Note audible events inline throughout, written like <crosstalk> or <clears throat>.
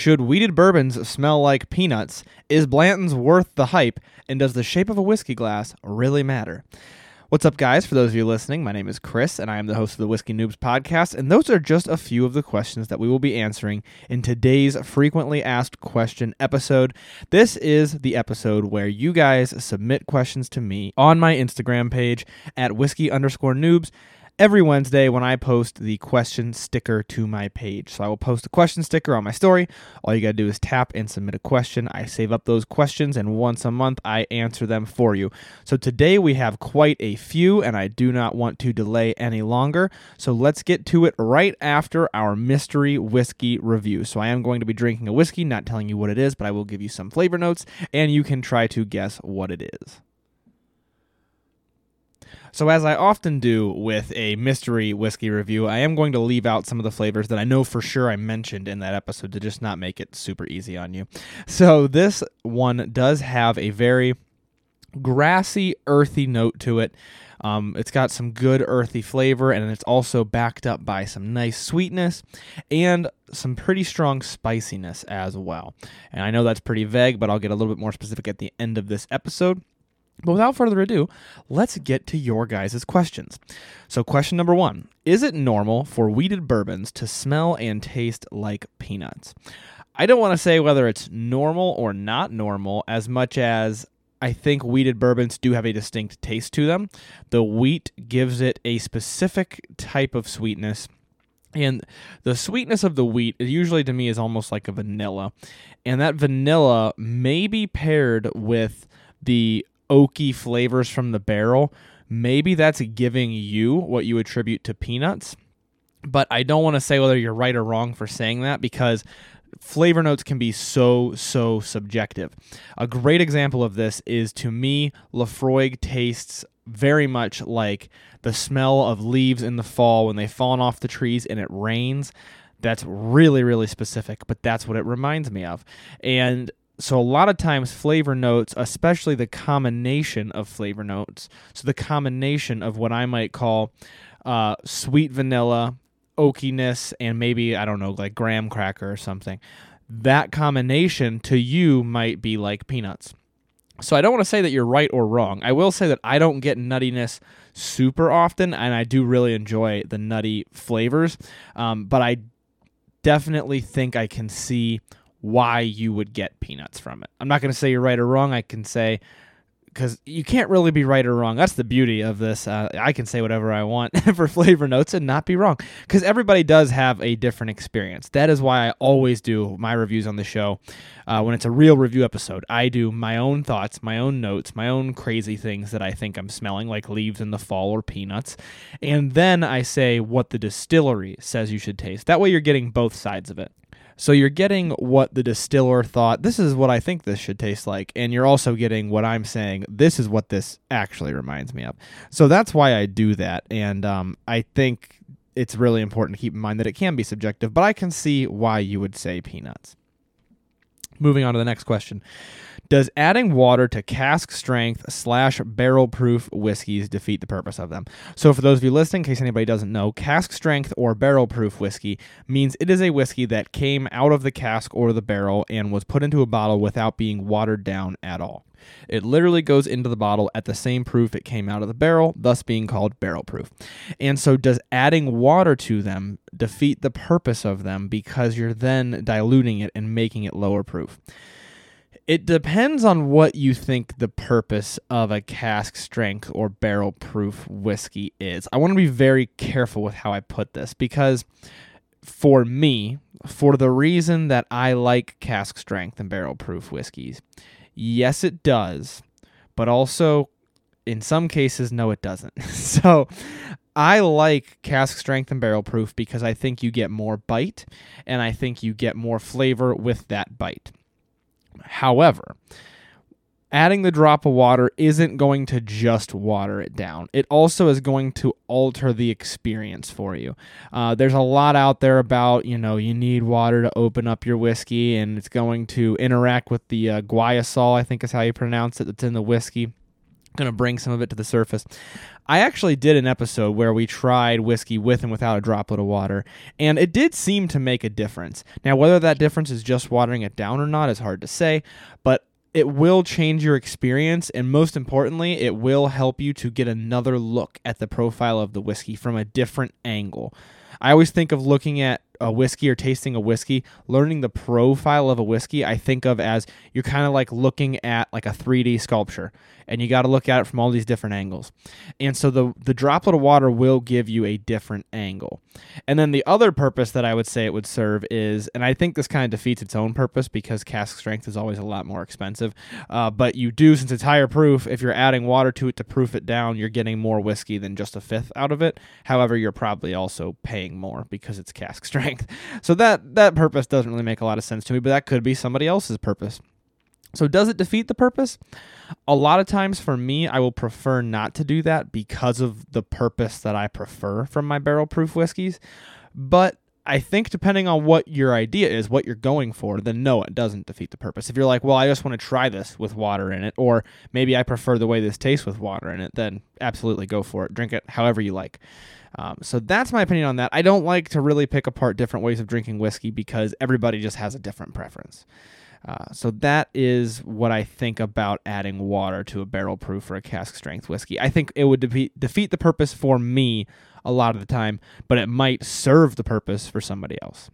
Should wheated bourbons smell like peanuts? Is Blanton's worth the hype? And does the shape of a whiskey glass really matter? What's up, guys? For those of you listening, my name is Chris, and I am the host of the Whiskey Noobs podcast. And those are just a few of the questions that we will be answering in today's frequently asked question episode. This is the episode where you guys submit questions to me on my Instagram page at whiskey underscore noobs every Wednesday when I post the question sticker to my page. So I will post a question sticker on my story. All you got to do is tap and submit a question. I save up those questions, and once a month I answer them for you. So today we have quite a few, and I do not want to delay any longer. So let's get to it right after our mystery whiskey review. So I am going to be drinking a whiskey, not telling you what it is, but I will give you some flavor notes, and you can try to guess what it is. So, as I often do with a mystery whiskey review, I am going to leave out some of the flavors that I know for sure I mentioned in that episode to just not make it super easy on you. So, this one does have a very grassy, earthy note to it. Um, it's got some good earthy flavor, and it's also backed up by some nice sweetness and some pretty strong spiciness as well. And I know that's pretty vague, but I'll get a little bit more specific at the end of this episode. But without further ado, let's get to your guys' questions. So, question number one Is it normal for wheated bourbons to smell and taste like peanuts? I don't want to say whether it's normal or not normal as much as I think wheated bourbons do have a distinct taste to them. The wheat gives it a specific type of sweetness. And the sweetness of the wheat, usually to me, is almost like a vanilla. And that vanilla may be paired with the oaky flavors from the barrel, maybe that's giving you what you attribute to peanuts. But I don't want to say whether you're right or wrong for saying that because flavor notes can be so so subjective. A great example of this is to me Laphroaig tastes very much like the smell of leaves in the fall when they've fallen off the trees and it rains. That's really really specific, but that's what it reminds me of. And so a lot of times flavor notes especially the combination of flavor notes so the combination of what i might call uh, sweet vanilla oakiness and maybe i don't know like graham cracker or something that combination to you might be like peanuts. So i don't want to say that you're right or wrong. I will say that i don't get nuttiness super often and i do really enjoy the nutty flavors um, but i definitely think i can see why you would get peanuts from it. I'm not going to say you're right or wrong. I can say because you can't really be right or wrong. That's the beauty of this. Uh, I can say whatever I want <laughs> for flavor notes and not be wrong because everybody does have a different experience. That is why I always do my reviews on the show uh, when it's a real review episode. I do my own thoughts, my own notes, my own crazy things that I think I'm smelling, like leaves in the fall or peanuts. And then I say what the distillery says you should taste. That way you're getting both sides of it. So you're getting what the distiller thought, this is what I think this should taste like. And you're also getting what I'm saying, this is what this actually reminds me of. So that's why I do that. And um, I think it's really important to keep in mind that it can be subjective, but I can see why you would say peanuts. Moving on to the next question. Does adding water to cask strength slash barrel proof whiskeys defeat the purpose of them? So, for those of you listening, in case anybody doesn't know, cask strength or barrel proof whiskey means it is a whiskey that came out of the cask or the barrel and was put into a bottle without being watered down at all. It literally goes into the bottle at the same proof it came out of the barrel, thus being called barrel proof. And so, does adding water to them defeat the purpose of them because you're then diluting it and making it lower proof? It depends on what you think the purpose of a cask strength or barrel proof whiskey is. I want to be very careful with how I put this because for me, for the reason that I like cask strength and barrel proof whiskeys, yes, it does, but also in some cases, no, it doesn't. <laughs> so I like cask strength and barrel proof because I think you get more bite and I think you get more flavor with that bite. However, adding the drop of water isn't going to just water it down. It also is going to alter the experience for you. Uh, there's a lot out there about, you know, you need water to open up your whiskey and it's going to interact with the uh, I think is how you pronounce it, that's in the whiskey going to bring some of it to the surface. I actually did an episode where we tried whiskey with and without a droplet of water, and it did seem to make a difference. Now, whether that difference is just watering it down or not is hard to say, but it will change your experience, and most importantly, it will help you to get another look at the profile of the whiskey from a different angle. I always think of looking at a whiskey or tasting a whiskey, learning the profile of a whiskey, I think of as you're kind of like looking at like a 3D sculpture and you got to look at it from all these different angles. And so the the droplet of water will give you a different angle. And then the other purpose that I would say it would serve is, and I think this kind of defeats its own purpose because cask strength is always a lot more expensive. Uh, but you do, since it's higher proof, if you're adding water to it to proof it down, you're getting more whiskey than just a fifth out of it. However, you're probably also paying more because it's cask <laughs> strength. So that that purpose doesn't really make a lot of sense to me, but that could be somebody else's purpose. So, does it defeat the purpose? A lot of times for me, I will prefer not to do that because of the purpose that I prefer from my barrel proof whiskeys. But I think depending on what your idea is, what you're going for, then no, it doesn't defeat the purpose. If you're like, well, I just want to try this with water in it, or maybe I prefer the way this tastes with water in it, then absolutely go for it. Drink it however you like. Um, so that's my opinion on that. I don't like to really pick apart different ways of drinking whiskey because everybody just has a different preference. Uh, so that is what I think about adding water to a barrel proof or a cask strength whiskey. I think it would defeat, defeat the purpose for me a lot of the time, but it might serve the purpose for somebody else.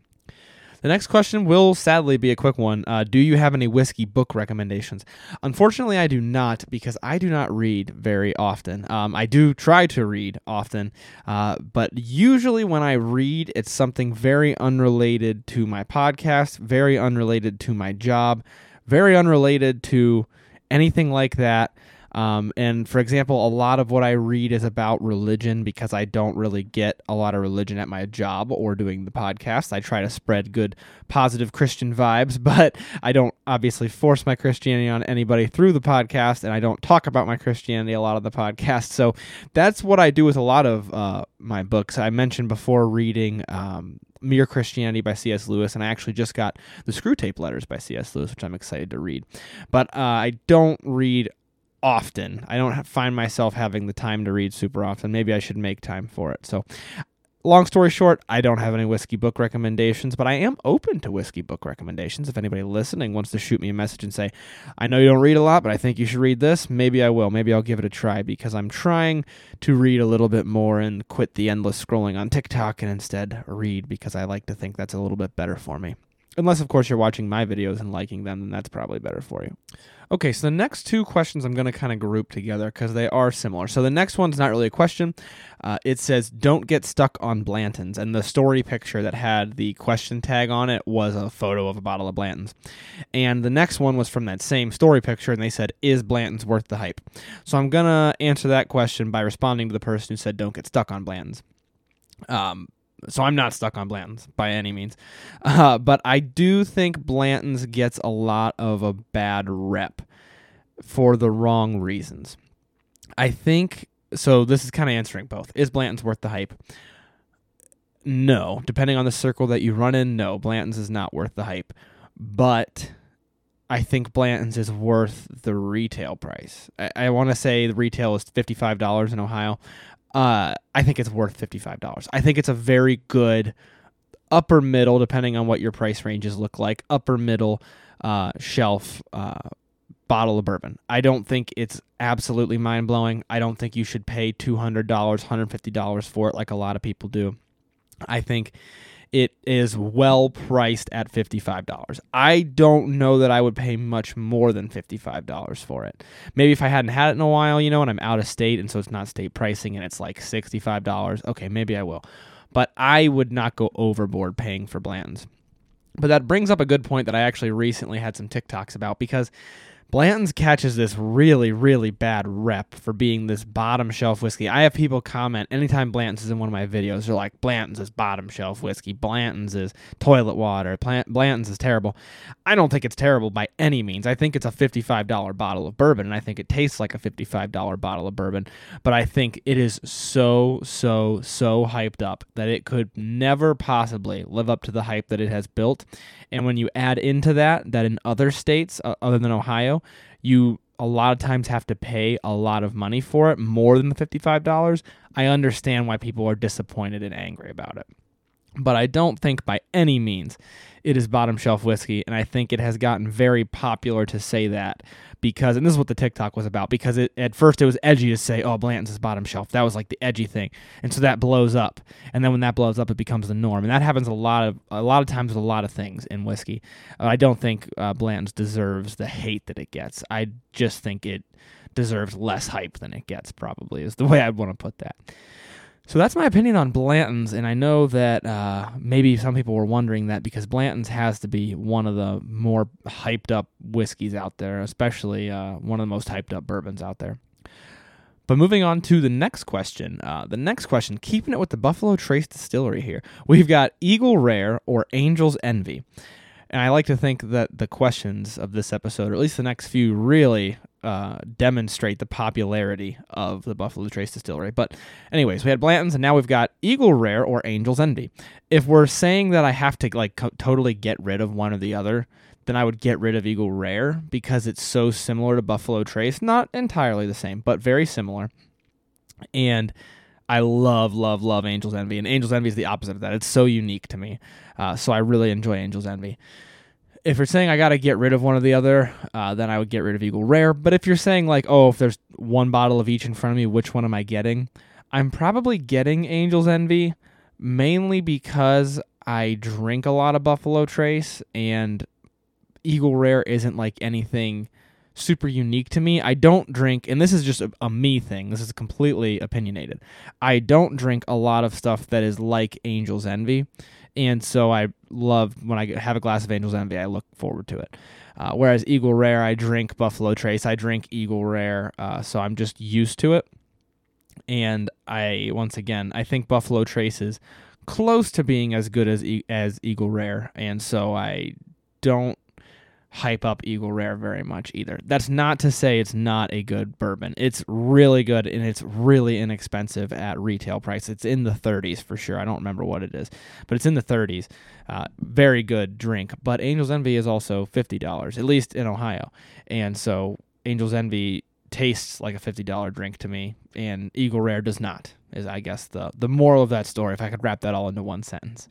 The next question will sadly be a quick one. Uh, do you have any whiskey book recommendations? Unfortunately, I do not because I do not read very often. Um, I do try to read often, uh, but usually when I read, it's something very unrelated to my podcast, very unrelated to my job, very unrelated to anything like that. Um, and for example, a lot of what I read is about religion because I don't really get a lot of religion at my job or doing the podcast. I try to spread good, positive Christian vibes, <laughs> but I don't obviously force my Christianity on anybody through the podcast, and I don't talk about my Christianity a lot of the <laughs> podcast. So that's what I do with a lot of uh, my books. I mentioned before reading. Um, Mere Christianity by C.S. Lewis, and I actually just got the Screwtape Letters by C.S. Lewis, which I'm excited to read. But uh, I don't read often. I don't find myself having the time to read super often. Maybe I should make time for it. So, long story short, I don't have any whiskey book recommendations, but I am open to whiskey book recommendations. If anybody listening wants to shoot me a message and say, I know you don't read a lot, but I think you should read this, maybe I will. Maybe I'll give it a try because I'm trying to read a little bit more and quit the endless scrolling on TikTok and instead read because I like to think that's a little bit better for me. Unless, of course, you're watching my videos and liking them, then that's probably better for you. Okay, so the next two questions I'm going to kind of group together because they are similar. So the next one's not really a question. Uh, it says, Don't get stuck on Blanton's. And the story picture that had the question tag on it was a photo of a bottle of Blanton's. And the next one was from that same story picture, and they said, Is Blanton's worth the hype? So I'm going to answer that question by responding to the person who said, Don't get stuck on Blanton's. Um, so I'm not stuck on Blanton's by any means. Uh, but I do think Blanton's gets a lot of a bad rep for the wrong reasons. I think so. This is kind of answering both. Is Blanton's worth the hype? No. Depending on the circle that you run in, no. Blanton's is not worth the hype. But I think Blanton's is worth the retail price. I, I want to say the retail is $55 in Ohio uh, I think it's worth $55. I think it's a very good upper middle, depending on what your price ranges look like, upper middle uh, shelf uh, bottle of bourbon. I don't think it's absolutely mind blowing. I don't think you should pay $200, $150 for it like a lot of people do. I think it is well priced at $55. I don't know that I would pay much more than $55 for it. Maybe if I hadn't had it in a while, you know, and I'm out of state and so it's not state pricing and it's like $65, okay, maybe I will. But I would not go overboard paying for Blanton's. But that brings up a good point that I actually recently had some TikToks about because Blanton's catches this really, really bad rep for being this bottom shelf whiskey. I have people comment anytime Blanton's is in one of my videos, they're like, Blanton's is bottom shelf whiskey. Blanton's is toilet water. Blanton's is terrible. I don't think it's terrible by any means. I think it's a $55 bottle of bourbon, and I think it tastes like a $55 bottle of bourbon. But I think it is so, so, so hyped up that it could never possibly live up to the hype that it has built. And when you add into that, that in other states uh, other than Ohio, you a lot of times have to pay a lot of money for it, more than the $55, I understand why people are disappointed and angry about it. But I don't think by any means it is bottom shelf whiskey, and I think it has gotten very popular to say that because, and this is what the TikTok was about, because it, at first it was edgy to say, oh, Blanton's is bottom shelf. That was like the edgy thing. And so that blows up. And then when that blows up, it becomes the norm. And that happens a lot of, a lot of times with a lot of things in whiskey. I don't think uh, Blanton's deserves the hate that it gets. I just think it deserves less hype than it gets, probably, is the way I'd want to put that. So that's my opinion on Blanton's, and I know that uh, maybe some people were wondering that because Blanton's has to be one of the more hyped up whiskeys out there, especially uh, one of the most hyped up bourbons out there. But moving on to the next question. Uh, the next question, keeping it with the Buffalo Trace Distillery here, we've got Eagle Rare or Angel's Envy. And I like to think that the questions of this episode, or at least the next few, really uh, demonstrate the popularity of the Buffalo Trace Distillery. But, anyways, we had Blanton's, and now we've got Eagle Rare or Angel's Envy. If we're saying that I have to like co- totally get rid of one or the other, then I would get rid of Eagle Rare because it's so similar to Buffalo Trace. Not entirely the same, but very similar. And I love, love, love Angel's Envy, and Angel's Envy is the opposite of that. It's so unique to me. Uh, so I really enjoy Angel's Envy. If you're saying I got to get rid of one or the other, uh, then I would get rid of Eagle Rare. But if you're saying like, oh, if there's one bottle of each in front of me, which one am I getting? I'm probably getting Angel's Envy, mainly because I drink a lot of Buffalo Trace, and Eagle Rare isn't like anything super unique to me. I don't drink, and this is just a, a, me thing. This is completely opinionated. I don't drink a lot of stuff that is like Angel's Envy, and so I love when I have a glass of Angel's Envy. I look forward to it. Uh, whereas Eagle Rare, I drink Buffalo Trace. I drink Eagle Rare, uh, so I'm just used to it. And I once again, I think Buffalo Trace is close to being as good as as Eagle Rare, and so I don't hype up Eagle Rare very much either. That's not to say it's not a good bourbon. It's really good and it's really inexpensive at retail price. It's in the 30s for sure. I don't remember what it is, but it's in the 30s. Uh, very good drink. But Angel's Envy is also $50, at least in Ohio. And so Angel's Envy tastes like a $50 drink to me and Eagle Rare does not. Is I guess the the moral of that story if I could wrap that all into one sentence.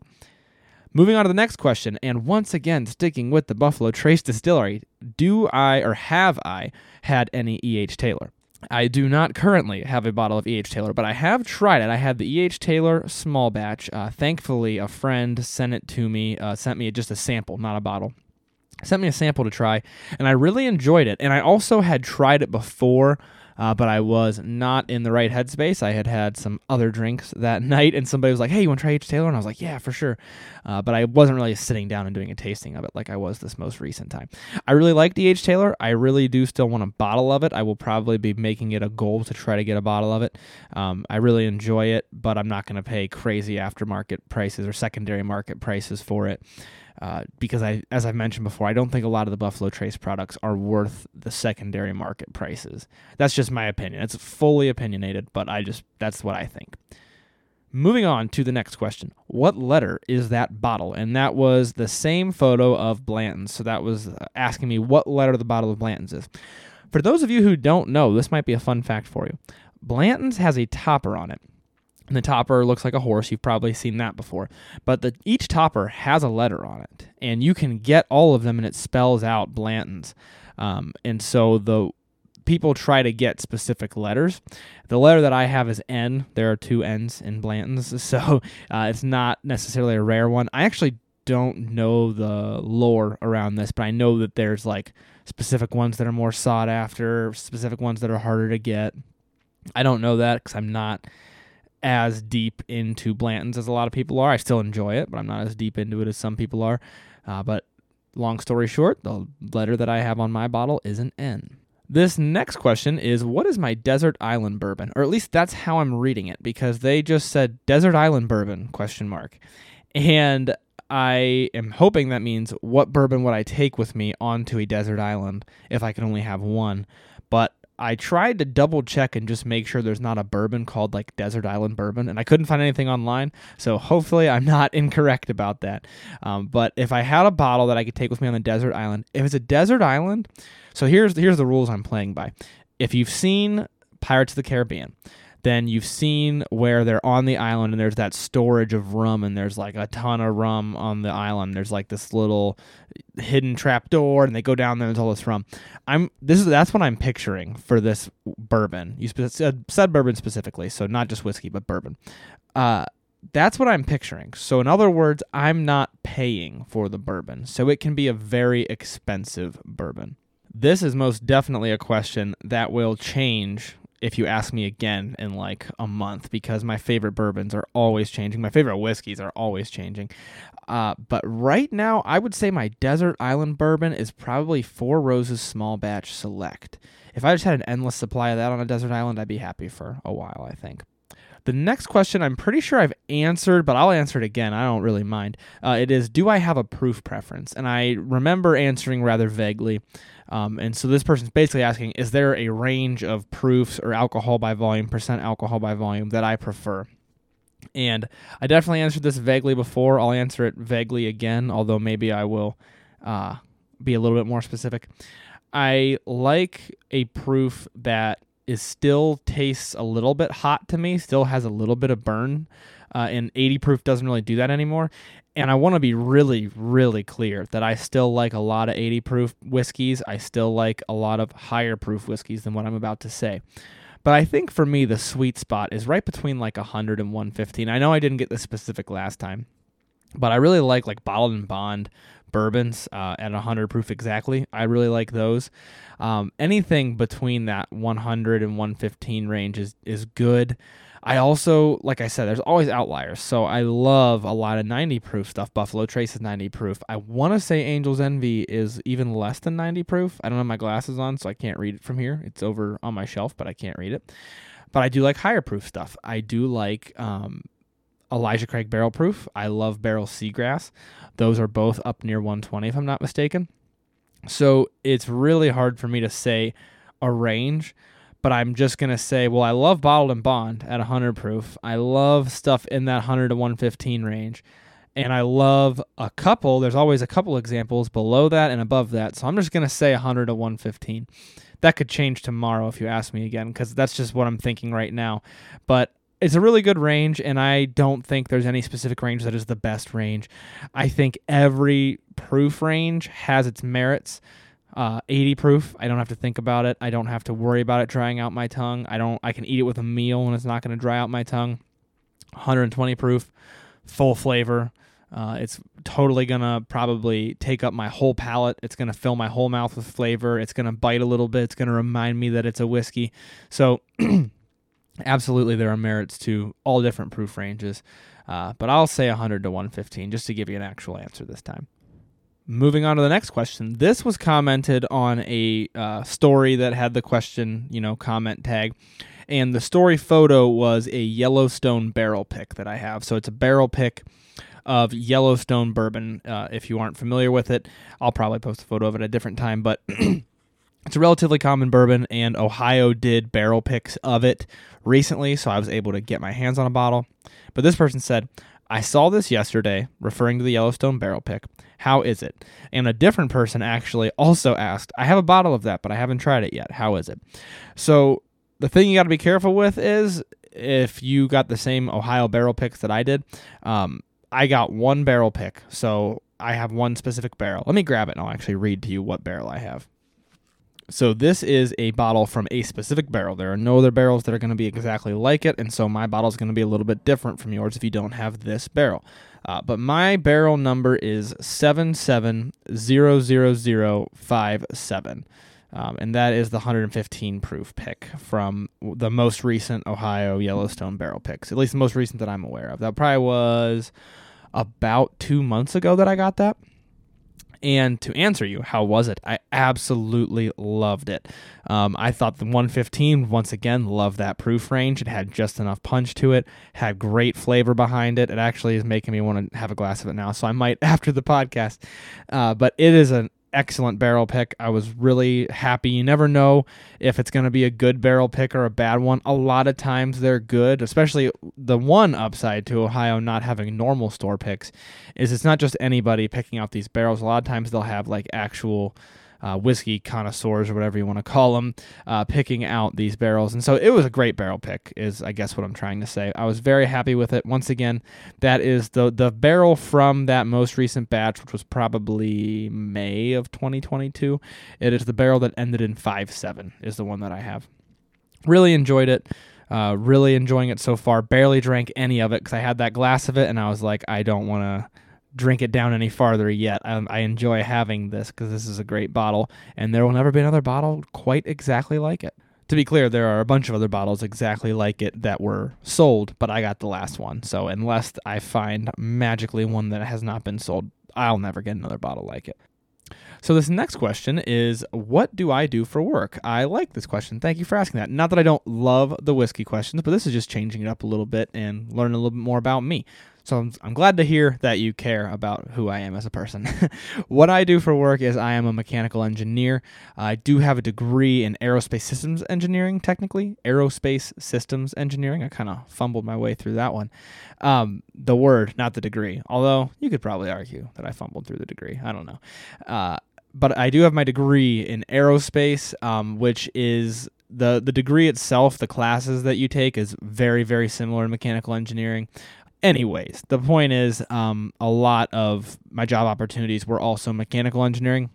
Moving on to the next question, and once again sticking with the Buffalo Trace Distillery, do I or have I had any E.H. Taylor? I do not currently have a bottle of E.H. Taylor, but I have tried it. I had the E.H. Taylor small batch. Uh, thankfully, a friend sent it to me, uh, sent me just a sample, not a bottle. Sent me a sample to try, and I really enjoyed it. And I also had tried it before uh, but I was not in the right headspace. I had had some other drinks that <laughs> night, and somebody was like, "Hey, you want to try H Taylor?" And I was like, "Yeah, for sure." Uh, but I wasn't really sitting down and doing a tasting of it like I was this most recent time. I really like the H Taylor. I really do still want a bottle of it. I will probably be making it a goal to try to get a bottle of it. Um, I really enjoy it, but I'm not going to pay crazy aftermarket prices or secondary market prices for it. Uh, because I, as I've mentioned before, I don't think a lot of the Buffalo Trace products are worth the secondary market prices. That's just my opinion. It's fully opinionated, but I just that's what I think. Moving on to the next question. What letter is that bottle? And that was the same photo of Blanton's. So that was uh, asking me what letter the bottle of Blanton's is. For those of you who don't know, this might be a fun fact for you. Blanton's has a topper on it. And the topper looks like a horse. You've probably seen that before. But the, each topper has a letter on it, and you can get all of them, and it spells out Blanton's. Um, and so the people try to get specific letters. The letter that I have is N. There are two N's in Blanton's, <laughs> so uh, it's not necessarily a rare one. I actually don't know the lore around this, but I know that there's like specific ones that are more sought after, specific ones that are harder to get. I don't know that because I'm not as deep into Blanton's as a lot of people are. I still enjoy it, but I'm not as deep into it as some people are. Uh, but long story short, the letter that I have on my bottle is an N. This next question is what is my desert island bourbon? Or at least that's how I'm reading it because they just said desert island bourbon question mark. And I am hoping that means what bourbon would I take with me onto a desert island if I could only have one. But I tried to double check and just make sure there's not a bourbon called like Desert Island Bourbon, and I couldn't find anything online. So hopefully I'm not <laughs> incorrect about that. Um, but if I had a bottle that I could take with me on the desert island, if it's a desert island, so here's here's the rules I'm playing by. If you've seen Pirates of the Caribbean, then you've seen where they're on the island and there's that storage of rum and there's like a ton of rum on the island. There's like this little hidden trap door and they go down there and there's all this rum. I'm this is that's what I'm picturing for this bourbon. You said, said bourbon specifically, so not just whiskey but bourbon. Uh, that's what I'm picturing. So, in other words, I'm not paying for the bourbon. So, it can be a very expensive bourbon. This is most definitely a question that will change if you ask me again in like a month because my favorite bourbons are always changing. My favorite whiskeys are always changing. Uh, but right now, I would say my Desert Island bourbon is probably Four Roses Small Batch Select. If I just had an endless supply of that on a desert island, I'd be happy for a while, I think. The next question I'm pretty sure I've answered, but I'll answer it again. I don't really mind. Uh, it is Do I have a proof preference? And I remember answering rather vaguely. Um, and so this person's basically asking Is there a range of proofs or alcohol by volume, percent alcohol by volume that I prefer? And I definitely answered this vaguely before. I'll answer it vaguely again, although maybe I will uh, be a little bit more specific. I like a proof that is still tastes a little bit hot to me, still has a little bit of burn. Uh, and 80 proof doesn't really do that anymore. And I want to be really, really clear that I still like a lot of 80 proof whiskeys. I still like a lot of higher proof whiskeys than what I'm about to say. But I think for me, the sweet spot is right between like 100 and 115. I know I didn't get this specific last time, but I really like like bottled in bond bourbons uh, at 100 proof exactly. I really like those. Um, anything between that 100 and 115 range is, is good. I also, like I said, there's always outliers. So I love a lot of 90 proof stuff. Buffalo Trace is 90 proof. I want to say Angel's Envy is even less than 90 proof. I don't have my glasses on, so I can't read it from here. It's over on my shelf, but I can't read it. But I do like higher proof stuff. I do like um, Elijah Craig Barrel Proof. I love Barrell Seagrass. Those are both up near 120, if I'm not mistaken. So it's really hard for me to say a range but I'm just going to say, well, I love bottled in bond at 100 proof. I love stuff in that 100 to 115 range. And I love a couple, there's always a couple examples below that and above that. So I'm just going to say 100 to 115. That could change tomorrow if you ask me again, because that's just what I'm thinking right now. But it's a really good range, and I don't think there's any specific range that is the best range. I think every proof range has its merits. Uh, 80 proof. I don't have to think about it. I don't have to worry about it drying out my tongue. I don't. I can eat it with a meal and it's not going to dry out my tongue. 120 proof, full flavor. Uh, it's totally gonna probably take up my whole palate. It's gonna fill my whole mouth with flavor. It's gonna bite a little bit. It's gonna remind me that it's a whiskey. So, <clears throat> absolutely, there are merits to all different proof ranges. Uh, but I'll say 100 to 115 just to give you an actual answer this time. Moving on to the next question. This was commented on a uh, story that had the question, you know, comment tag. And the story photo was a Yellowstone barrel pick that I have. So it's a barrel pick of Yellowstone bourbon. Uh, if you aren't familiar with it, I'll probably post a photo of it at a different time. But <clears throat> it's a relatively common bourbon, and Ohio did barrel picks of it recently. So I was able to get my hands on a bottle. But this person said, I saw this yesterday, referring to the Yellowstone barrel pick. How is it? And a different person actually also asked, I have a bottle of that, but I haven't tried it yet. How is it? So the thing you got to be careful with is if you got the same Ohio barrel picks that I did, um, I got one barrel pick. So I have one specific barrel. Let me grab it and I'll actually read to you what barrel I have. So this is a bottle from a specific barrel. There are no other barrels that are going to be exactly like it, and so my bottle is going to be a little bit different from yours if you don't have this barrel. Uh, but my barrel number is seven seven zero zero zero five seven, um, and that is the 115 proof pick from the most recent Ohio Yellowstone barrel picks. At least the most recent that I'm aware of. That probably was about two months ago that I got that. And to answer you, how was it? I absolutely loved it. Um, I thought the 115, once again, loved that proof range. It had just enough punch to it, had great flavor behind it. It actually is making me want to have a glass of it now. So I might <laughs> after the podcast. Uh, but it is an excellent barrel pick. I was really happy. You never know if it's going to be a good barrel pick or a bad one. A lot of times they're good, especially the one upside to Ohio not having normal store picks is it's not just anybody picking out these barrels. A lot of times they'll have like actual uh, whiskey connoisseurs or whatever you want to call them, uh, picking out these barrels. And so it was a great barrel pick, is I guess what I'm trying to say. I was very happy with it. Once again, that is the the barrel from that most recent batch, which was probably May of 2022. It is the barrel that ended in five seven. Is the one that I have. Really enjoyed it. Uh, really enjoying it so far. Barely drank any of it because I had that glass of it and I was like, I don't want to drink it down any farther yet. I, I enjoy having this because this is a great bottle, and there will never be another bottle quite exactly like it. To be clear, there are a bunch of other bottles exactly like it that were sold, but I got the last one. So unless I find magically one that has not been sold, I'll never get another bottle like it. So this next question is what do I do for work? I like this question. Thank you for asking that. Not that I don't love the whiskey questions, but this is just changing it up a little bit and learning a little bit more about me. So I'm, I'm glad to hear that you care about who I am as a person. <laughs> what I do for work is I am a mechanical engineer. I do have a degree in aerospace systems engineering, technically. Aerospace systems engineering. I kind of fumbled my way through that one. Um, the word, not the degree. Although you could probably argue that I fumbled through the degree. I don't know. Uh, but I do have my degree in aerospace, um, which is the the degree itself, the classes that you take is very very similar to mechanical engineering anyways, the point is, um, a lot of my job opportunities were also mechanical engineering.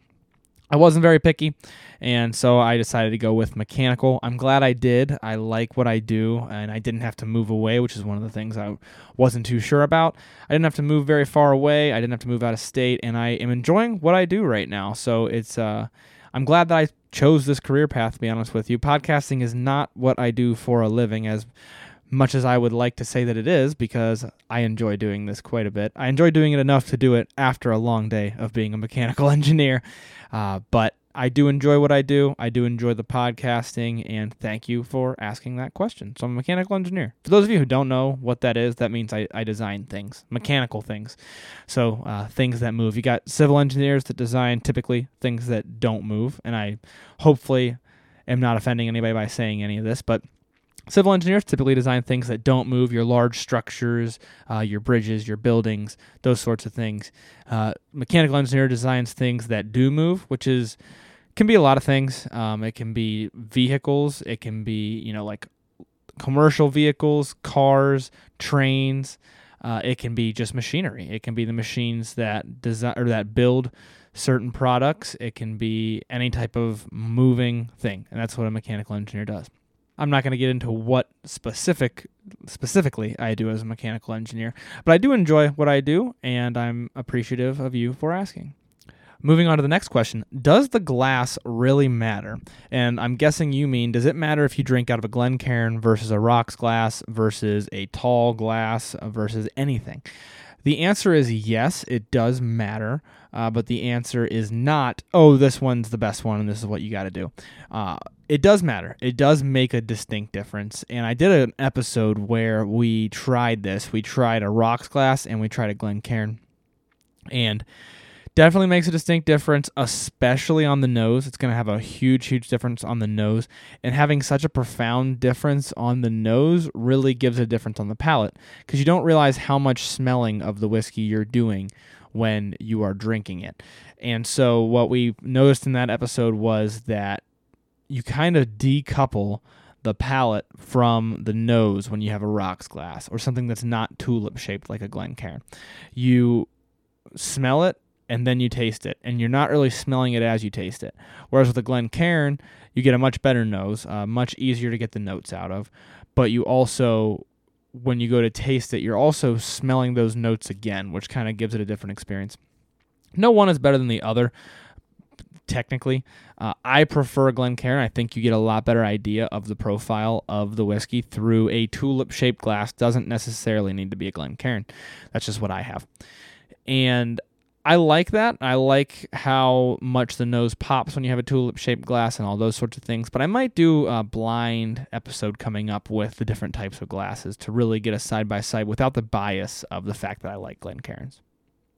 I wasn't very picky, and so I decided to go with mechanical. I'm glad I did. I like what I do, and I didn't have to move away, which is one of the things I wasn't too sure about. I didn't have to move very far away. I didn't have to move out of state, and I am enjoying what I do right now. So it's uh, I'm glad that I chose this career path. To be honest with you, podcasting is not what I do for a living, as much as I would like to say that it is, because I enjoy doing this quite a bit. I enjoy doing it enough to do it after a long day of being a mechanical <laughs> engineer. Uh, but I do enjoy what I do. I do enjoy the podcasting, and thank you for asking that question. So, I'm a mechanical engineer. For those of you who don't know what that is, that means I, I design things, mechanical things. So, uh, things that move. You got civil engineers that design typically things that don't move, and I hopefully am not offending anybody by saying any of this, but Civil engineers typically design things that don't move your large structures, uh, your bridges, your buildings, those sorts of things. Uh, mechanical engineer designs things that do move, which is can be a lot of things. Um, it can be vehicles, it can be you know like commercial vehicles, cars, trains. Uh, it can be just machinery. It can be the machines that design or that build certain products. It can be any type of moving thing, and that's what a mechanical engineer does. I'm not going to get into what specific specifically I do as a mechanical engineer, but I do enjoy what I do, and I'm appreciative of you for asking. Moving on to the next question Does the glass really matter? And I'm guessing you mean, does it matter if you drink out of a Glencairn versus a rocks glass versus a tall glass versus anything? The answer is yes, it does matter, uh, but the answer is not, oh, this one's the best one and this is what you got to do. Uh, it does matter. It does make a distinct difference. And I did an episode where we tried this. We tried a rocks glass and we tried a Glencairn. And definitely makes a distinct difference, especially on the nose. It's going to have a huge, huge difference on the nose. And having such a profound difference on the nose really gives a difference on the palate because you don't realize how much smelling of the whiskey you're doing when you are drinking it. And so, what we noticed in that episode was that you kind of decouple the palate from the nose when you have a rocks glass or something that's not tulip shaped like a Glencairn. You smell it and then you taste it, and you're not really smelling it as you taste it. Whereas with a Glencairn, you get a much better nose, uh, much easier to get the notes out of, but you also when you go to taste it, you're also smelling those notes again, which kind of gives it a different experience. No one is better than the other, technically. Uh, I prefer Glencairn. I think you get a lot better idea of the profile of the whiskey through a tulip shaped glass. Doesn't necessarily need to be a Glencairn. That's just what I have. And I like that. I like how much the nose pops when you have a tulip shaped glass and all those sorts of things. But I might do a blind episode coming up with the different types of glasses to really get a side by side without the bias of the fact that I like Glencairns.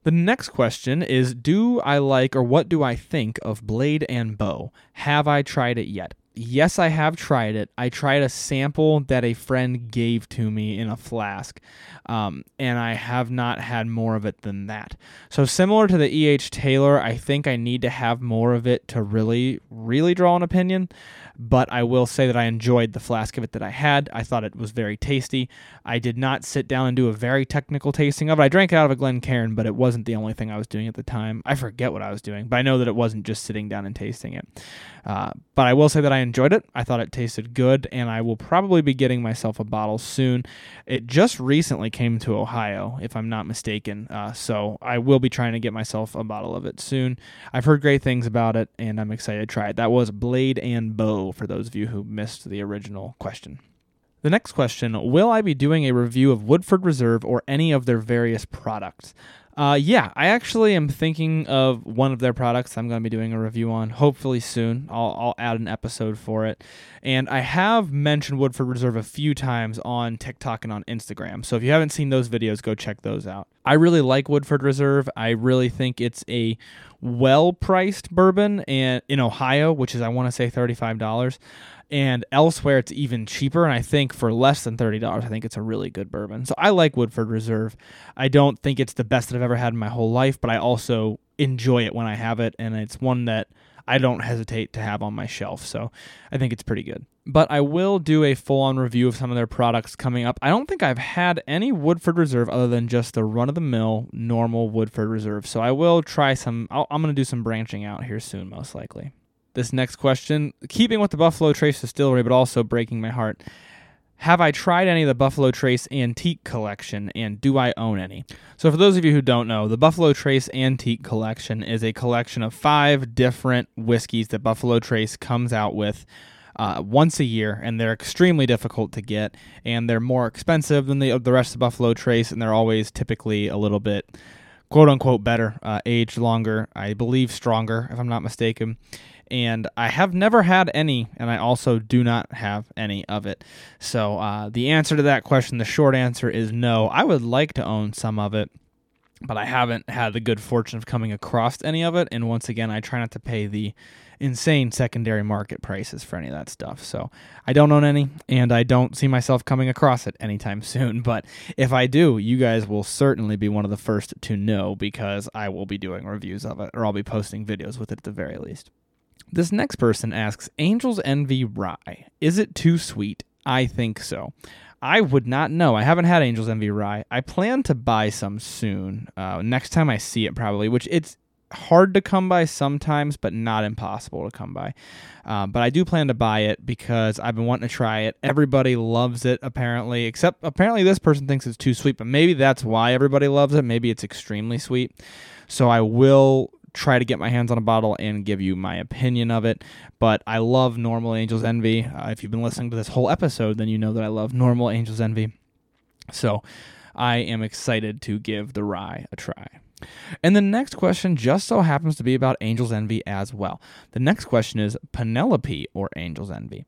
The next question is Do I like or what do I think of Blade and Bow? Have I tried it yet? Yes, I have tried it. I tried a sample that a friend gave to me in a flask, um, and I have not had more of it than that. So, similar to the E.H. Taylor, I think I need to have more of it to really, really draw an opinion but I will say that I enjoyed the flask of it that I had. I thought it was very tasty. I did not sit down and do a very technical tasting of it. I drank it out of a Glencairn, but it wasn't the only thing I was doing at the time. I forget what I was doing, but I know that it wasn't just sitting down and tasting it. Uh, but I will say that I enjoyed it. I thought it tasted good, and I will probably be getting myself a bottle soon. It just recently came to Ohio, if I'm not mistaken, uh, so I will be trying to get myself a bottle of it soon. I've heard great things about it, and I'm excited to try it. That was Blade and Bow for those of you who missed the original question. The next question Will I be doing a review of Woodford Reserve or any of their various products? Uh, yeah, I actually am thinking of one of their products I'm going to be doing a review on hopefully soon. I'll, I'll add an episode for it. And I have mentioned Woodford Reserve a few times on TikTok and on Instagram. So if you haven't seen those videos, go check those out. I really like Woodford Reserve. I really think it's a well priced bourbon and in Ohio, which is I want to say $35 and elsewhere it's even cheaper and i think for less than $30 i think it's a really good bourbon. So i like woodford reserve. I don't think it's the best that i've ever had in my whole life but i also enjoy it when i have it and it's one that i don't hesitate to have on my shelf so i think it's pretty good. But i will do a full-on review of some of their products coming up. I don't think i've had any woodford reserve other than just the run-of-the-mill normal woodford reserve. So i will try some i am going to do some branching out here soon most likely. This next question, keeping with the Buffalo Trace distillery, but also breaking my heart. Have I tried any of the Buffalo Trace Antique Collection, and do I own any? So, for those of you who don't know, the Buffalo Trace Antique Collection is a collection of five different whiskeys that Buffalo Trace comes out with uh, once a year, and they're extremely difficult to get, and they're more expensive than the the rest of Buffalo Trace, and they're always typically a little bit quote unquote better, uh, aged longer, I believe stronger, if I'm not mistaken and I have never had any, and I also do not have any of it. So uh, the answer to that question, the short answer is no. I would like to own some of it, but I haven't had the good fortune of coming across any of it. And once again, I try not to pay the insane secondary market prices for any of that stuff. So I don't own any, and I don't see myself coming across it anytime <laughs> soon. But if I do, you guys will certainly be one of the first to know because I will be doing reviews of it, or I'll be posting videos with it at the very least. This next person asks Angel's Envy Rye. Is it too sweet? I think so. I would not know. I haven't had Angel's Envy Rye. I plan to buy some soon. Uh, next time I see it, probably, which it's hard to come by sometimes, but not impossible to come by. Uh, but I do plan to buy it because I've been wanting to try it. Everybody loves it, apparently, except apparently this person thinks it's too sweet, but maybe that's why everybody loves it. Maybe it's extremely sweet. So I will try to get my hands on a bottle and give you my opinion of it. But I love Normal Angel's Envy. Uh, if you've been listening to this whole episode, then you know that I love Normal Angel's Envy. So I am excited to give the rye a try. And the next question just so happens to be about Angel's Envy as well. The next question is Penelope or Angel's Envy.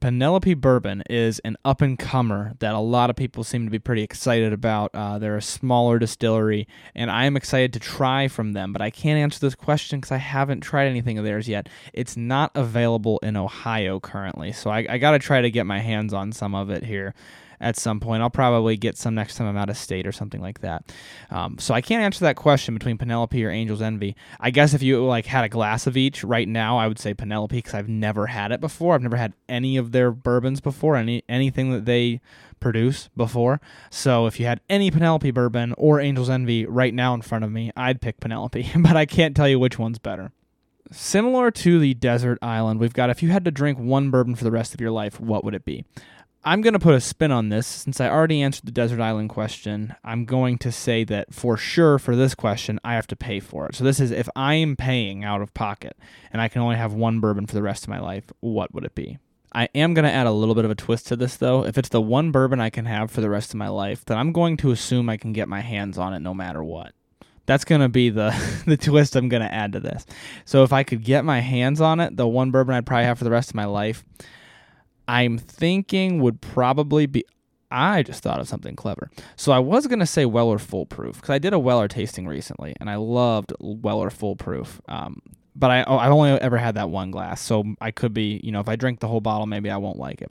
Penelope Bourbon is an up and comer that a lot of people seem to be pretty excited about. Uh, they're a smaller distillery, and I am excited to try from them, but I can't answer this question because I haven't tried anything of theirs yet. It's not available in Ohio currently, so I, I got to try to get my hands on some of it here at some point. I'll probably get some next time I'm out of state or something like that. Um, so I can't answer that question between Penelope or Angel's Envy. I guess if you like had a glass of each right now, I would say Penelope because I've never had it before. I've never had any of their bourbons before, any anything that they produce before. So if you had any Penelope bourbon or Angel's Envy right now in front of me, I'd pick Penelope, <laughs> but I can't tell you which one's better. Similar to the desert island, we've got if you had to drink one bourbon for the rest of your life, what would it be? I'm going to put a spin on this since I already answered the desert island question. I'm going to say that for sure for this question, I have to pay for it. So this is if I am paying out of pocket and I can only have one bourbon for the rest of my life, what would it be? I am going to add a little bit of a twist to this though. If it's the one bourbon I can have for the rest of my life, then I'm going to assume I can get my hands on it no matter what. That's going to be the <laughs> the twist I'm going to add to this. So if I could get my hands on it, the one bourbon I'd probably have for the rest of my life, I'm thinking would probably be I just thought of something clever. So I was gonna say Weller Full Proof because I did a Weller tasting recently, and I loved Weller Full Proof. Um, but I oh, I've only ever had that one glass, so I could be you know if I drink the whole bottle, maybe I won't like it.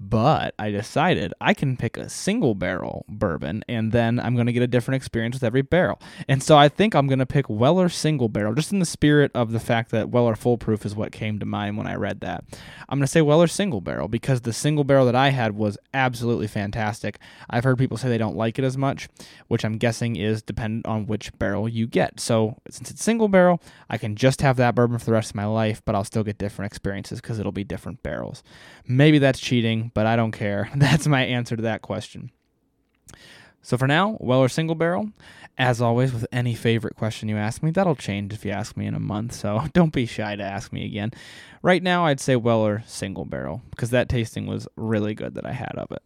But I decided I can pick a single barrel bourbon and then I'm going to get a different experience with every barrel. And so I think I'm going to pick Weller single barrel, just in the spirit of the fact that Weller Full Proof is what came to mind when I read that. I'm going to say Weller single barrel because the single barrel that I had was absolutely fantastic. I've heard people say they don't like it as much, which I'm guessing is dependent on which barrel you get. So since it's single barrel, I can just have that bourbon for the rest of my life, but I'll still get different experiences because it'll be different barrels. Maybe that's cheating, but I don't care. <laughs> That's my answer to that question. So for now, Weller single barrel. As always, with any favorite question you ask me, that'll change if you ask me in a month, so <laughs> don't be shy to ask me again. Right now, I'd say Weller single barrel, because that tasting was really good that I had of it.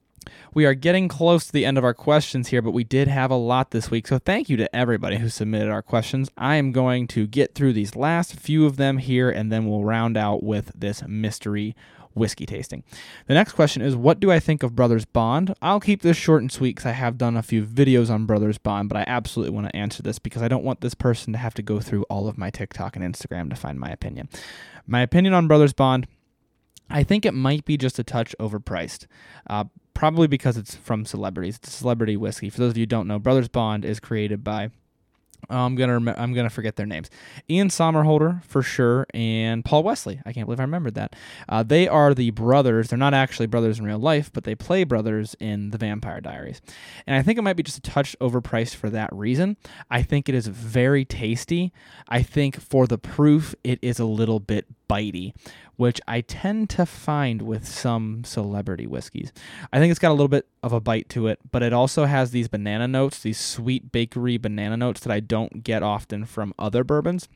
We are getting close to the end of our questions here, but we did have a lot this week. So thank you to everybody who submitted our questions. I am going to get through these last few of them here, and then we'll round out with this mystery whiskey tasting. The next question is What do I think of Brothers Bond? I'll keep this short and sweet because I have done a few videos on Brothers Bond, but I absolutely want to answer this because I don't want this person to have to go through all of my TikTok and Instagram to find my opinion. My opinion on Brothers Bond. I think it might be just a touch overpriced. Uh, probably because it's from celebrities. It's a celebrity whiskey. For those of you who don't know, Brothers Bond is created by I'm gonna rem- I'm gonna forget their names. Ian Somerhalder for sure, and Paul Wesley. I can't believe I remembered that. Uh, they are the brothers. They're not actually brothers in real life, but they play brothers in the Vampire Diaries. And I think it might be just a touch overpriced for that reason. I think it is very tasty. I think for the proof, it is a little bit bitey, which I tend to find with some celebrity whiskeys. I think it's got a little bit of a bite to it, but it also has these banana notes, these sweet bakery banana notes that I don't get often from other bourbons.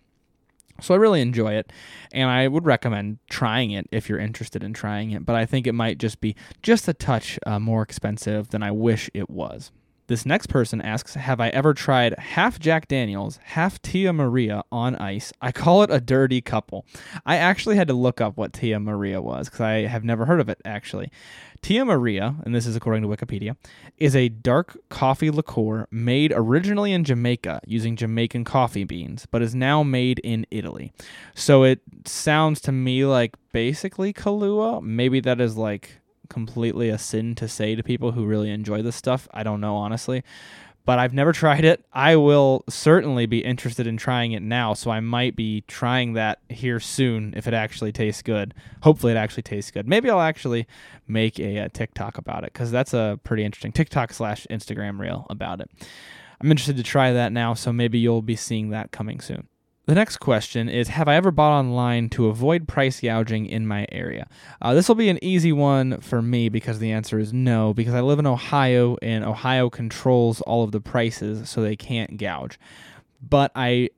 So I really enjoy it, and I would recommend trying it if you're interested in trying it. But I think it might just be just a touch uh, more expensive than I wish it was. This next person asks Have I ever tried half Jack Daniels, half Tia Maria on ice? I call it a dirty couple. I actually had to look up what Tia Maria was because I have never heard of it actually. Tia Maria, and this is according to Wikipedia, is a dark coffee liqueur made originally in Jamaica using Jamaican coffee beans, but is now made in Italy. So it sounds to me like basically Kahlua. Maybe that is like completely a sin to say to people who really enjoy this stuff. I don't know, honestly. But I've never <laughs> tried it. I will certainly be interested in trying it now, so I might be trying that here soon if it actually tastes good. Hopefully, it actually tastes good. Maybe I'll actually make a, a TikTok about it because that's a pretty interesting TikTok slash Instagram reel about it. I'm interested to try that now, so maybe you'll be seeing that coming soon. The next question is Have I ever bought online to avoid price gouging in my area? Uh, this will be an easy one for me because the answer is no, because I live in Ohio and Ohio controls all of the prices so they can't gouge. But I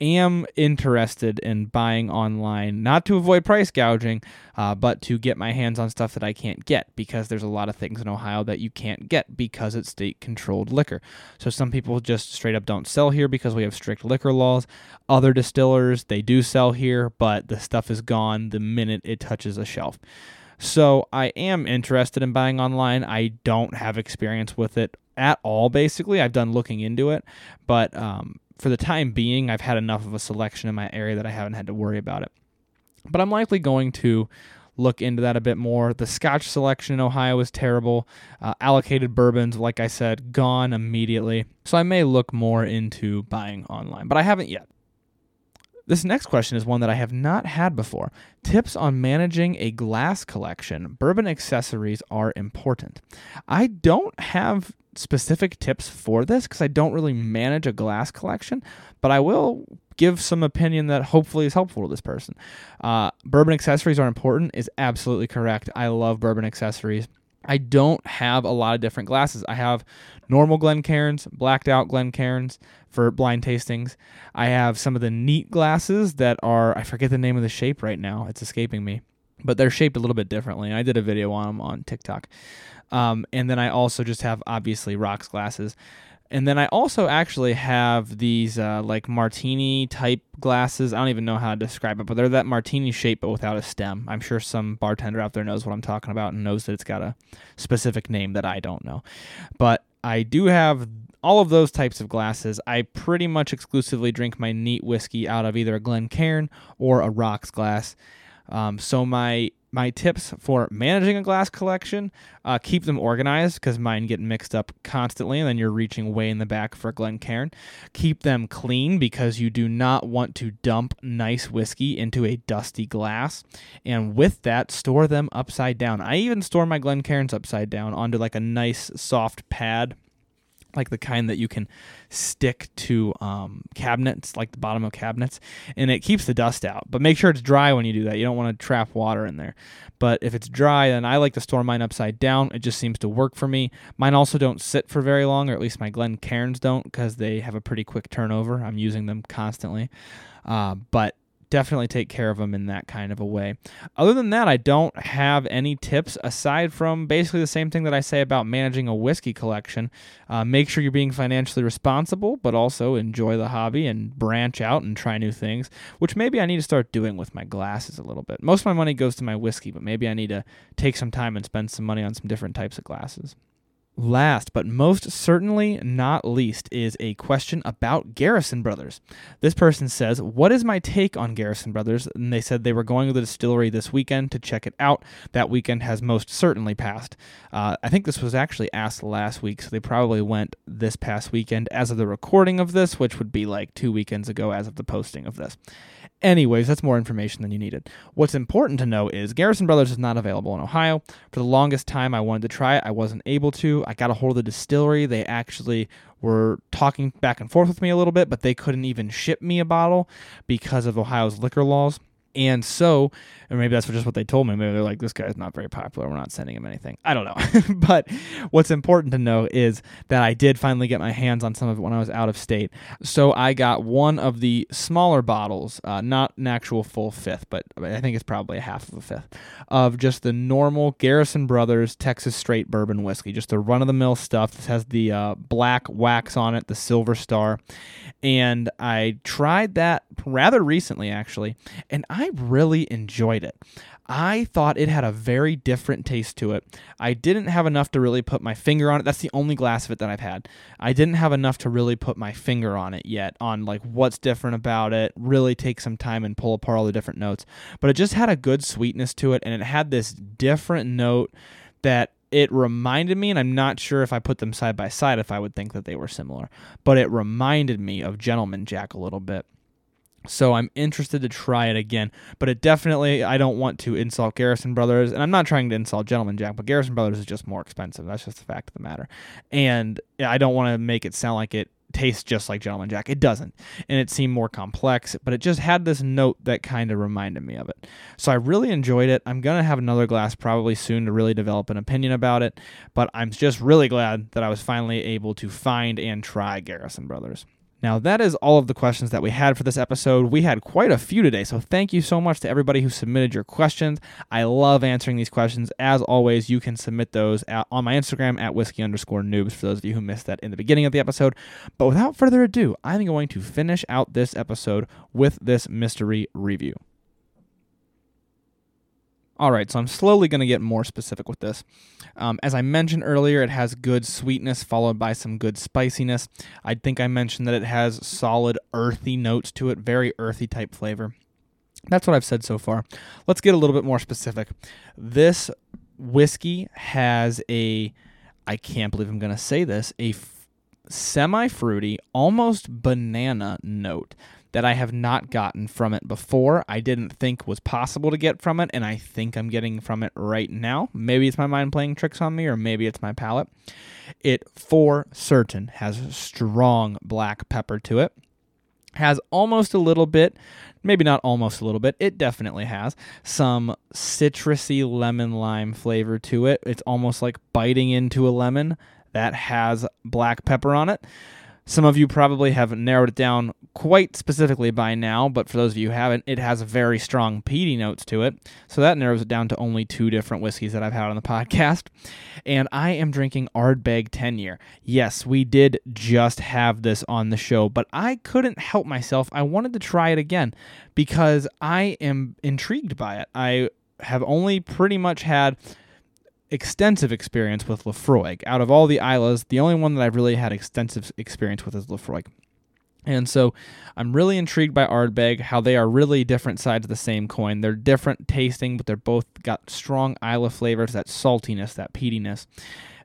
am interested in buying online, not to avoid price gouging, uh, but to get my hands on stuff that I can't get because there's a lot of things in Ohio that you can't get because it's state controlled liquor. So some people just straight up don't sell here because we have strict liquor laws. Other distillers, they do sell here, but the stuff is gone the minute it touches a shelf. So I am interested in buying online. I don't have experience with it at all, basically. I've done looking into it, but um, for the time being, I've had enough of a selection in my area that I haven't had to worry about it. But I'm likely going to look into that a bit more. The Scotch selection in Ohio is terrible. Uh, allocated bourbons, like I said, gone immediately. So I may look more into buying online, but I haven't yet. This next question is one that I have not had before. Tips on managing a glass collection. Bourbon accessories are important. I don't have specific tips for this because I don't really manage a glass collection, but I will give some opinion that hopefully is helpful to this person. Uh, bourbon accessories are important is absolutely correct. I love bourbon accessories. I don't have a lot of different glasses. I have normal Glencairns, blacked out Glencairns for blind tastings. I have some of the neat glasses that are, I forget the name of the shape right now. It's escaping me, but they're shaped a little bit differently. I did a video on them on TikTok. Um, and then I also just have obviously rocks glasses. And then I also actually have these uh, like martini type glasses. I don't even know how to describe it, but they're that martini shape but without a stem. I'm sure some bartender out there knows what I'm talking about and knows that it's got a specific name that I don't know. But I do have all of those types of glasses. I pretty much exclusively drink my neat whiskey out of either a Glencairn or a rocks glass. Um, so my my tips for managing a glass collection uh, keep them organized because mine get mixed up constantly and then you're reaching way in the back for Glencairn. Keep them clean because you do not want to dump nice whiskey into a dusty glass. And with that, store them upside down. I even store my Glencairns upside down onto like a nice soft pad like the kind that you can stick to um, cabinets, like the bottom of cabinets, and it keeps the dust out. But make sure it's dry when you do that. You don't want to trap water in there. But if it's dry, then I like to store mine upside down. It just seems to work for me. Mine also don't sit for very long, or at least my Glencairns don't, because they have a pretty quick turnover. I'm using them constantly. Uh, but definitely take care of them in that kind of a way. Other than that, I don't have any tips aside from basically the same thing that I say about managing a whiskey collection. Uh, make sure you're being financially responsible, but also enjoy the hobby and branch out and try new things, which maybe I need to start doing with my glasses a little bit. Most of my money goes to my whiskey, but maybe I need to take some time and spend some money on some different types of glasses. Last but most certainly not least is a question about Garrison Brothers. This person says, What is my take on Garrison Brothers? And they said they were going to the distillery this weekend to check it out. That weekend has most certainly passed. Uh, I think this was actually asked last week, so they probably went this past weekend as of the recording of this, which would be like two weekends ago as of the posting of this. Anyways, that's more information than you needed. What's important to know is Garrison Brothers is not available in Ohio. For the longest time, I wanted to try it. I wasn't able to. I got a hold of the distillery. They actually were talking back and forth with me a little bit, but they couldn't even ship me a bottle because of Ohio's liquor laws. And so, or maybe that's just what they told me. Maybe they're like, this guy's not very popular. We're not sending him anything. I don't know. <laughs> but what's important to know is that I did finally get my hands on some of it when I was out of state. So I got one of the smaller bottles, uh, not an actual full fifth, but I think it's probably a half of a fifth, of just the normal Garrison Brothers Texas Straight Bourbon Whiskey. Just the run of the mill stuff. This has the uh, black wax on it, the silver star. And I tried that rather recently, actually. And really enjoyed it. I thought it had a very different taste to it. I didn't have enough to really put my finger on it. That's the only glass of it that I've had. I didn't have enough to really put my finger on it yet, on like what's different about it, really take some time and pull apart all the different notes. But it just had a good sweetness to it, and it had this different note that it reminded me, and I'm not sure if I put them side by side if I would think that they were similar, but it reminded me of Gentleman Jack a little bit. So I'm interested to try it again, but it definitely I don't want to insult Garrison Brothers, and I'm not trying to insult Gentleman Jack, but Garrison Brothers is just more expensive. That's just the fact of the matter, and I don't want to make it sound like it tastes just like Gentleman Jack. It doesn't, and it seemed more complex, but it just had this note that kind of reminded me of it. So I really enjoyed it. I'm gonna have another glass probably soon to really develop an opinion about it, but I'm just really glad that I was finally able to find and try Garrison Brothers. Now, that is all of the questions that we had for this episode. We had quite a few today, so thank you so much to everybody who submitted your questions. I love answering these questions. As always, you can submit those at, on my Instagram at whiskey underscore noobs for those of you who missed that in the beginning of the episode. But without further ado, I'm going to finish out this episode with this mystery review. All right, so I'm slowly going to get more specific with this. Um, as I mentioned earlier, it has good sweetness followed by some good spiciness. I think I mentioned that it has solid earthy notes to it, very earthy type flavor. That's what I've said so far. Let's get a little bit more specific. This whiskey has a, I can't believe I'm going to say this, a f- semi fruity, almost banana note that I have not gotten from it before. I didn't think was possible to get from it, and I think I'm getting from it right now. Maybe it's my mind playing tricks on me, or maybe it's my palate. It for certain has strong black pepper to it. Has almost a little bit, maybe not almost a little bit, it definitely has some citrusy lemon lime flavor to it. It's almost like biting into a lemon that has black pepper on it Some of you probably have narrowed it down quite specifically by now, but for those of you who haven't, it has very strong peaty notes to it. So that narrows it down to only two different whiskeys that I've had on the <laughs> podcast. And I am drinking Ardbeg 10 year. Yes, we did just have this on the show, but I couldn't help myself. I wanted to try it again because I am intrigued by it. I have only pretty much had extensive experience with Laphroaig. Out of all the Islays, the only one that I've really had extensive experience with is Laphroaig. And so I'm really intrigued by Ardbeg, how they are really different sides of the same coin. They're different tasting, but they're both got strong Islay flavors, that saltiness, that peatiness,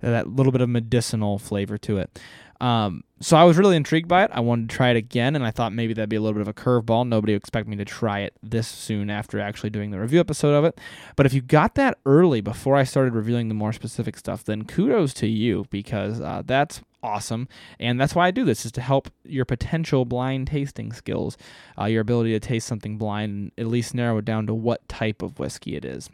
that little bit of medicinal flavor to it. Um, so I was really intrigued by it. I wanted to try it again, and I thought maybe that'd be a little bit of a curveball. Nobody would expect me to try it this soon after actually doing the review episode of it. But if you got that early before I started reviewing the more specific stuff, then kudos to you because uh, that's awesome. And that's why I do this is to help your potential blind tasting skills, uh, your ability to taste something blind, and at least narrow it down to what type of whiskey it is.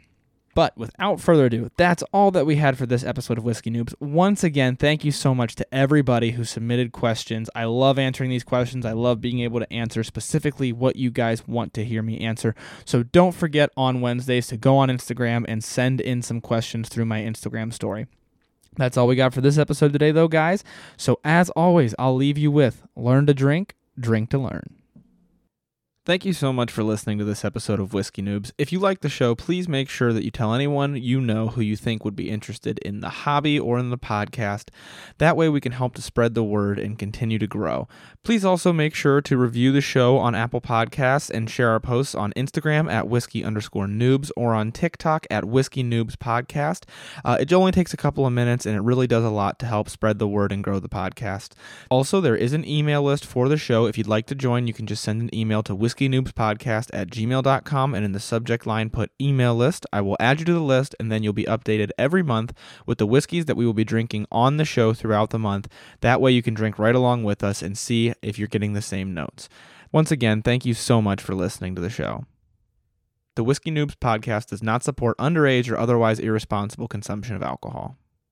But without further ado, that's all that we had for this episode of Whiskey Noobs. Once again, thank you so much to everybody who submitted questions. I love answering these questions. I love being able to answer specifically what you guys want to hear me answer. So don't forget on Wednesdays to go on Instagram and send in some questions through my Instagram story. That's all we got for this episode today, though, guys. So, as always, I'll leave you with learn to drink, drink to learn. Thank you so much for listening to this episode of Whiskey Noobs. If you like the show, please make sure that you tell anyone you know who you think would be interested in the hobby or in the podcast. That way, we can help to spread the word and continue to grow. Please also make sure to review the show on Apple Podcasts and share our posts on Instagram at whiskey underscore noobs or on TikTok at whiskey noobs podcast. Uh, it only takes a couple of minutes and it really does a lot to help spread the word and grow the podcast. Also, there is an email list for the show. If you'd like to join, you can just send an email to whiskey whiskeynoobspodcast at gmail.com and in the subject line put email list. I will add you to the list and then you'll be updated every month with the whiskeys that we will be drinking on the show throughout the month. That way you can drink right along with us and see if you're getting the same notes. Once again, thank you so much for listening to the show. The Whiskey Noobs podcast does not support underage or otherwise irresponsible consumption of alcohol.